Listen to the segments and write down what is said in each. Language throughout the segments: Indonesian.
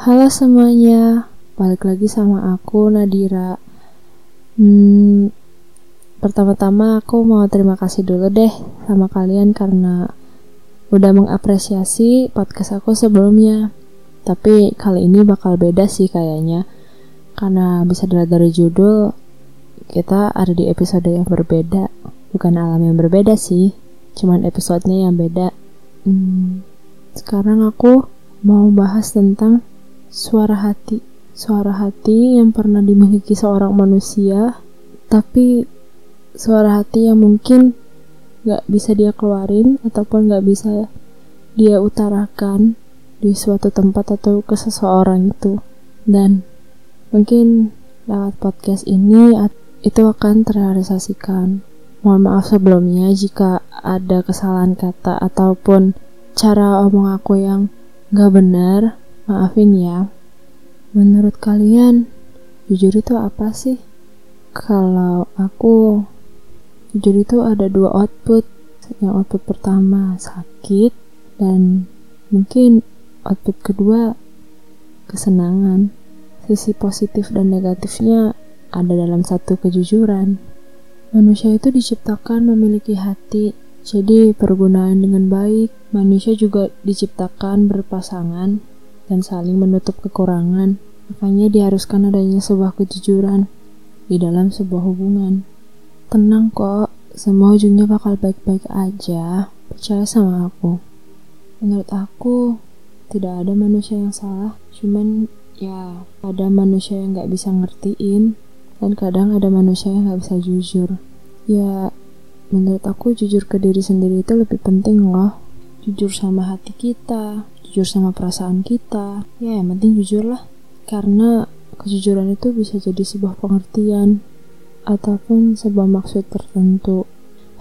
Halo semuanya, balik lagi sama aku Nadira. Hmm, pertama-tama aku mau terima kasih dulu deh sama kalian karena udah mengapresiasi podcast aku sebelumnya. Tapi kali ini bakal beda sih kayaknya. Karena bisa dilihat dari judul, kita ada di episode yang berbeda. Bukan alam yang berbeda sih, cuman episodenya yang beda. Hmm, sekarang aku mau bahas tentang suara hati. Suara hati yang pernah dimiliki seorang manusia, tapi suara hati yang mungkin gak bisa dia keluarin ataupun gak bisa dia utarakan di suatu tempat atau ke seseorang itu. Dan mungkin lewat podcast ini itu akan terrealisasikan. Mohon maaf sebelumnya jika ada kesalahan kata ataupun cara omong aku yang gak benar Maafin ya. Menurut kalian, jujur itu apa sih? Kalau aku, jujur itu ada dua output. Yang output pertama sakit, dan mungkin output kedua kesenangan. Sisi positif dan negatifnya ada dalam satu kejujuran. Manusia itu diciptakan memiliki hati, jadi pergunaan dengan baik. Manusia juga diciptakan berpasangan dan saling menutup kekurangan. Makanya diharuskan adanya sebuah kejujuran di dalam sebuah hubungan. Tenang kok, semua ujungnya bakal baik-baik aja. Percaya sama aku. Menurut aku, tidak ada manusia yang salah. Cuman ya, ada manusia yang gak bisa ngertiin. Dan kadang ada manusia yang gak bisa jujur. Ya, menurut aku jujur ke diri sendiri itu lebih penting loh. Jujur sama hati kita, jujur sama perasaan kita. Ya yang penting jujur lah. Karena kejujuran itu bisa jadi sebuah pengertian ataupun sebuah maksud tertentu.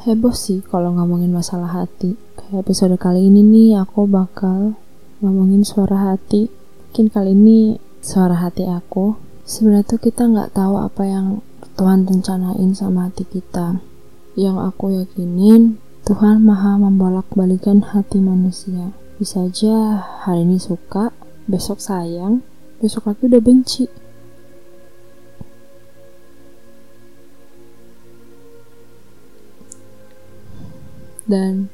Heboh sih kalau ngomongin masalah hati. Kayak episode kali ini nih aku bakal ngomongin suara hati. Mungkin kali ini suara hati aku. Sebenarnya tuh kita nggak tahu apa yang Tuhan rencanain sama hati kita. Yang aku yakinin Tuhan maha membolak-balikan hati manusia bisa aja hari ini suka, besok sayang, besok lagi udah benci. Dan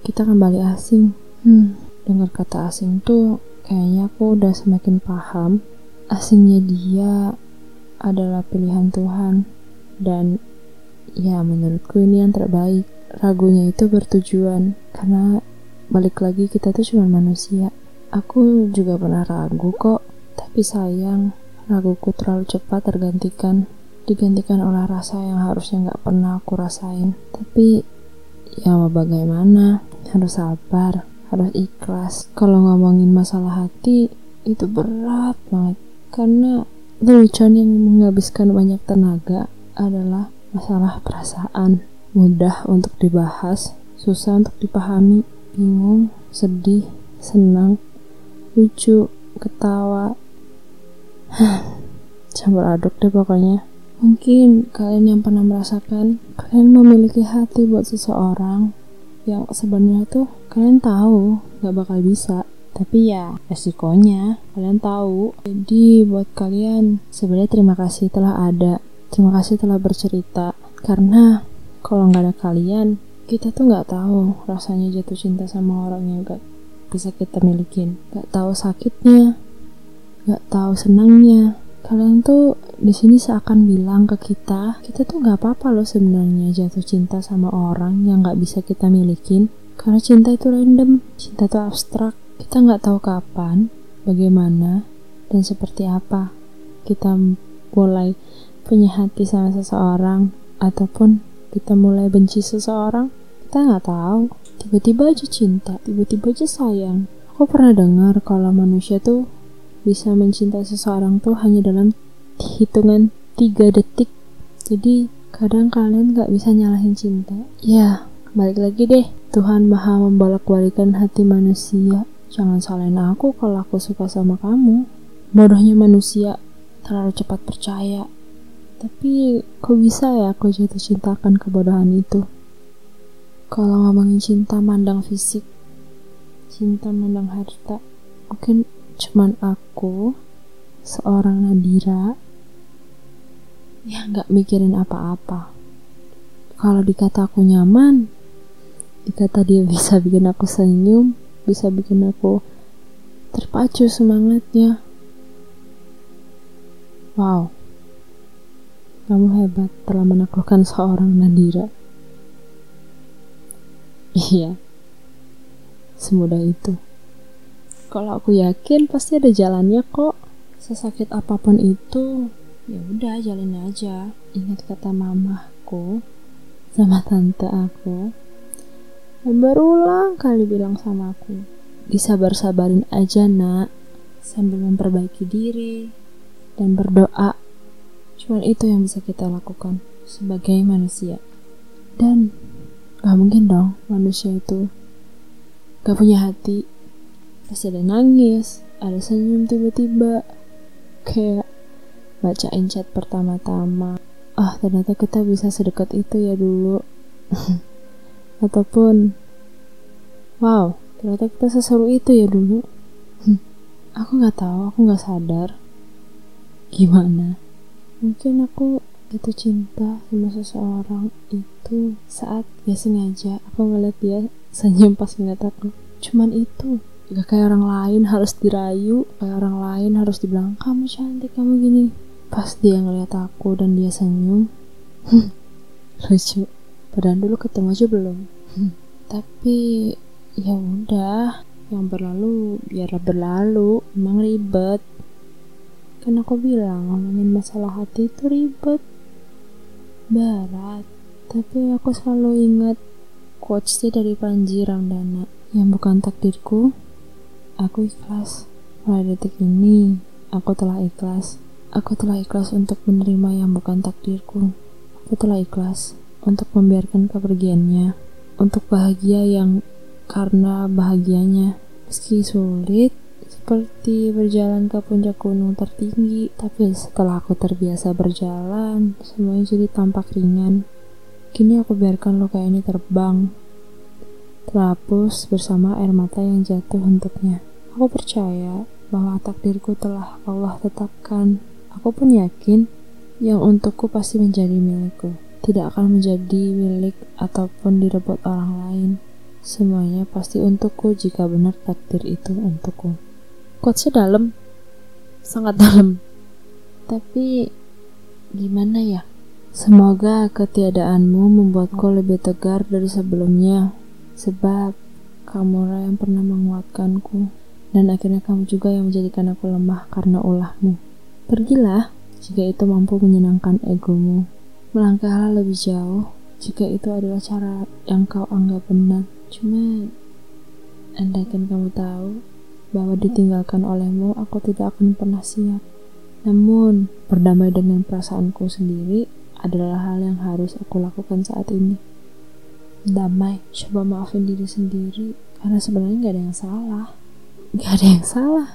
kita kembali asing. Hmm, dengar kata asing tuh kayaknya aku udah semakin paham. Asingnya dia adalah pilihan Tuhan dan ya menurutku ini yang terbaik. Ragunya itu bertujuan karena balik lagi kita tuh cuma manusia. Aku juga pernah ragu kok, tapi sayang raguku terlalu cepat tergantikan digantikan oleh rasa yang harusnya nggak pernah aku rasain. Tapi ya mau bagaimana, harus sabar, harus ikhlas. Kalau ngomongin masalah hati itu berat banget karena lelucon yang menghabiskan banyak tenaga adalah masalah perasaan. Mudah untuk dibahas, susah untuk dipahami bingung, sedih, senang, lucu, ketawa. Campur aduk deh pokoknya. Mungkin kalian yang pernah merasakan, kalian memiliki hati buat seseorang yang sebenarnya tuh kalian tahu gak bakal bisa. Tapi ya resikonya kalian tahu. Jadi buat kalian sebenarnya terima kasih telah ada. Terima kasih telah bercerita. Karena kalau nggak ada kalian, kita tuh nggak tahu rasanya jatuh cinta sama orang yang gak bisa kita milikin. Nggak tahu sakitnya nggak tahu senangnya. Kalian tuh di sini seakan bilang ke kita kita tuh nggak apa-apa loh sebenarnya jatuh cinta sama orang yang nggak bisa kita milikin. Karena cinta itu random cinta itu abstrak. Kita nggak tahu kapan bagaimana dan seperti apa. Kita mulai punya hati sama seseorang ataupun kita mulai benci seseorang kita nggak tahu. Tiba-tiba aja cinta tiba-tiba aja sayang. Aku pernah dengar kalau manusia tuh bisa mencintai seseorang tuh hanya dalam hitungan tiga detik. Jadi kadang kalian nggak bisa nyalahin cinta. Ya balik lagi deh. Tuhan maha membolak-balikan hati manusia. Jangan salahin aku kalau aku suka sama kamu. Bodohnya manusia. Terlalu cepat percaya. Tapi kok bisa ya aku jatuh cintakan kebodohan itu kalau ngomongin cinta mandang fisik cinta mandang harta mungkin cuman aku seorang Nadira yang nggak mikirin apa-apa. Kalau dikata aku nyaman dikata dia bisa bikin aku senyum bisa bikin aku terpacu semangatnya. Wow kamu hebat telah menaklukkan seorang Nadira iya. Semudah itu. Kalau aku yakin pasti ada jalannya kok. Sesakit apa pun itu ya udah jalin aja. Ingat kata mamaku sama tante aku. Yang berulang kali bilang sama aku disabar-sabarin aja nak sambil memperbaiki diri dan berdoa. Cuman itu yang bisa kita lakukan sebagai manusia. Dan gak mungkin dong manusia itu gak punya hati. Pasti ada nangis ada senyum tiba-tiba kayak bacain chat pertama-tama. Ah ternyata kita bisa sedekat itu ya dulu. Ataupun wow ternyata kita seseru itu ya dulu. Aku nggak tahu aku nggak sadar. Gimana? Mungkin aku jatuh cinta sama seseorang itu saat ya sengaja aku ngeliat dia senyum pas ngeliat aku cuman itu gak kayak orang lain harus dirayu kayak orang lain harus dibilang kamu cantik kamu gini Pas dia ngeliat aku dan dia senyum, lucu. Padahal dulu ketemu aja belum. Tapi ya udah, yang berlalu biarlah berlalu. Emang ribet. Kan aku bilang ngomongin masalah hati itu ribet, berat. Tapi aku selalu ingat quotesnya dari Panji Ramdana yang bukan takdirku. Aku ikhlas. Mulai detik ini, aku telah ikhlas. Aku telah ikhlas untuk menerima yang bukan takdirku. Aku telah ikhlas untuk membiarkan kepergiannya, untuk bahagia yang karena bahagianya. Meski sulit, seperti berjalan ke puncak gunung tertinggi, tapi setelah aku terbiasa berjalan, semuanya jadi tampak ringan. Kini aku biarkan luka ini terbang, terhapus bersama air mata yang jatuh untuknya. Aku percaya bahwa takdirku telah Allah tetapkan Aku pun yakin yang untukku pasti menjadi milikku. Tidak akan menjadi milik ataupun direbut orang lain. Semuanya pasti untukku jika benar takdir itu untukku. Quotesnya dalam, sangat dalam. Tapi gimana ya? Semoga ketiadaanmu membuatku lebih tegar dari sebelumnya. Sebab kamu yang pernah menguatkanku. Dan akhirnya kamu juga yang menjadikan aku lemah karena ulahmu. Pergilah jika itu mampu menyenangkan egomu. Melangkahlah lebih jauh jika itu adalah cara yang kau anggap benar. Cuma, andaikan kamu tahu bahwa ditinggalkan olehmu, aku tidak akan pernah siap. Namun, berdamai dengan perasaanku sendiri adalah hal yang harus aku lakukan saat ini. Damai, coba maafin diri sendiri, karena sebenarnya gak ada yang salah. Gak ada yang salah.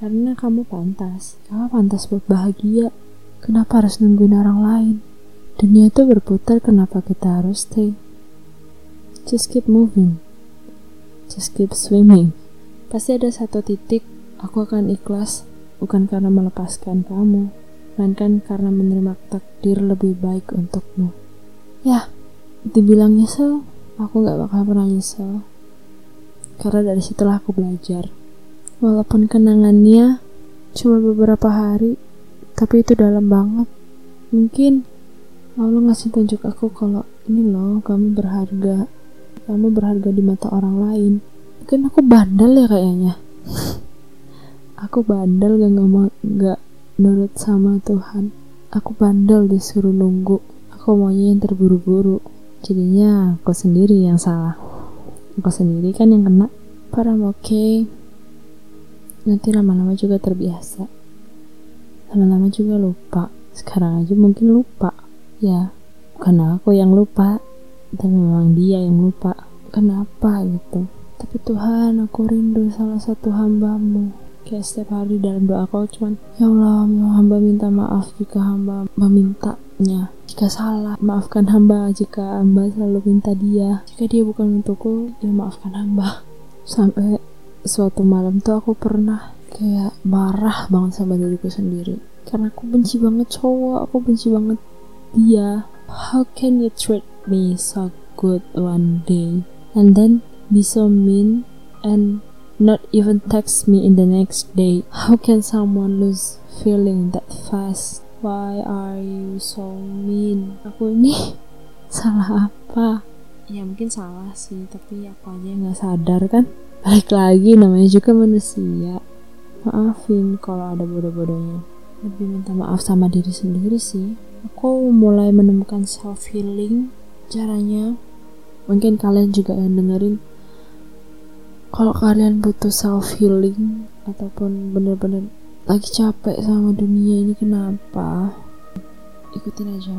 Karena kamu pantas. Kamu pantas buat bahagia. Kenapa harus nungguin orang lain? Dunia itu berputar, kenapa kita harus stay? Just keep moving. Just keep swimming. Pasti ada satu titik aku akan ikhlas bukan karena melepaskan kamu, melainkan karena menerima takdir lebih baik untukmu. Ya, dibilang nyesel, aku gak bakal pernah nyesel. Karena dari situlah aku belajar. Walaupun kenangannya cuma beberapa hari, tapi itu dalam banget. Mungkin Allah ngasih tunjuk aku kalau ini loh, kamu berharga. Kamu berharga di mata orang lain. Mungkin aku bandel ya kayaknya. aku bandel gak ngomong gak nurut sama Tuhan. Aku bandel disuruh nunggu. Aku maunya yang terburu-buru. Jadinya aku sendiri yang salah. Aku sendiri kan yang kena. But I'm okay nanti lama-lama juga terbiasa lama-lama juga lupa sekarang aja mungkin lupa ya bukan aku yang lupa tapi memang dia yang lupa kenapa gitu tapi Tuhan aku rindu salah satu hambamu. Kayak setiap hari dalam doa aku cuman ya Allah ya hamba minta maaf jika hamba memintanya. Jika salah maafkan hamba. Jika hamba selalu minta dia. Jika dia bukan untukku ya maafkan hamba. Sampai suatu malam tuh aku pernah kayak marah banget sama diriku sendiri. Karena aku benci banget cowok aku benci banget dia. How can you treat me so good one day? And then be so mean and not even text me in the next day. How can someone lose feeling that fast? Why are you so mean? Aku ini salah apa? Ya mungkin salah sih tapi aku aja nggak sadar kan? Balik lagi namanya juga manusia. Maafin kalau ada bodoh-bodohnya. Lebih minta maaf sama diri sendiri sih. Aku mulai menemukan self healing caranya. Mungkin kalian juga yang dengerin kalau kalian butuh self healing ataupun bener-bener lagi capek sama dunia ini kenapa ikutin aja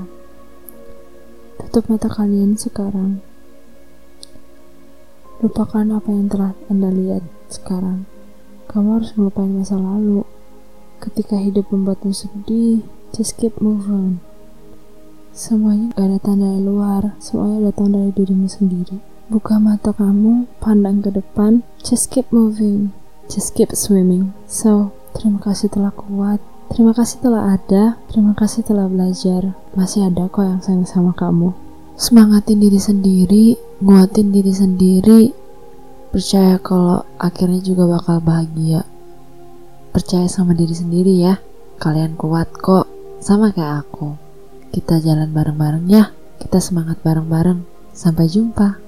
tutup mata kalian sekarang lupakan apa yang telah anda lihat sekarang kamu harus melupain masa lalu. Ketika hidup membuatmu sedih, just keep moving. Semuanya gak ada tanda dari luar, semuanya datang dari dirimu sendiri. Buka mata kamu, pandang ke depan, just keep moving, just keep swimming. So, terima kasih telah kuat, terima kasih telah ada, terima kasih telah belajar. Masih ada kok yang sayang sama kamu. Semangatin diri sendiri, nguatin diri sendiri, Percaya kalau akhirnya juga bakal bahagia. Percaya sama diri sendiri ya. Kalian kuat kok, sama kayak aku. Kita jalan bareng-bareng ya. Kita semangat bareng-bareng. Sampai jumpa.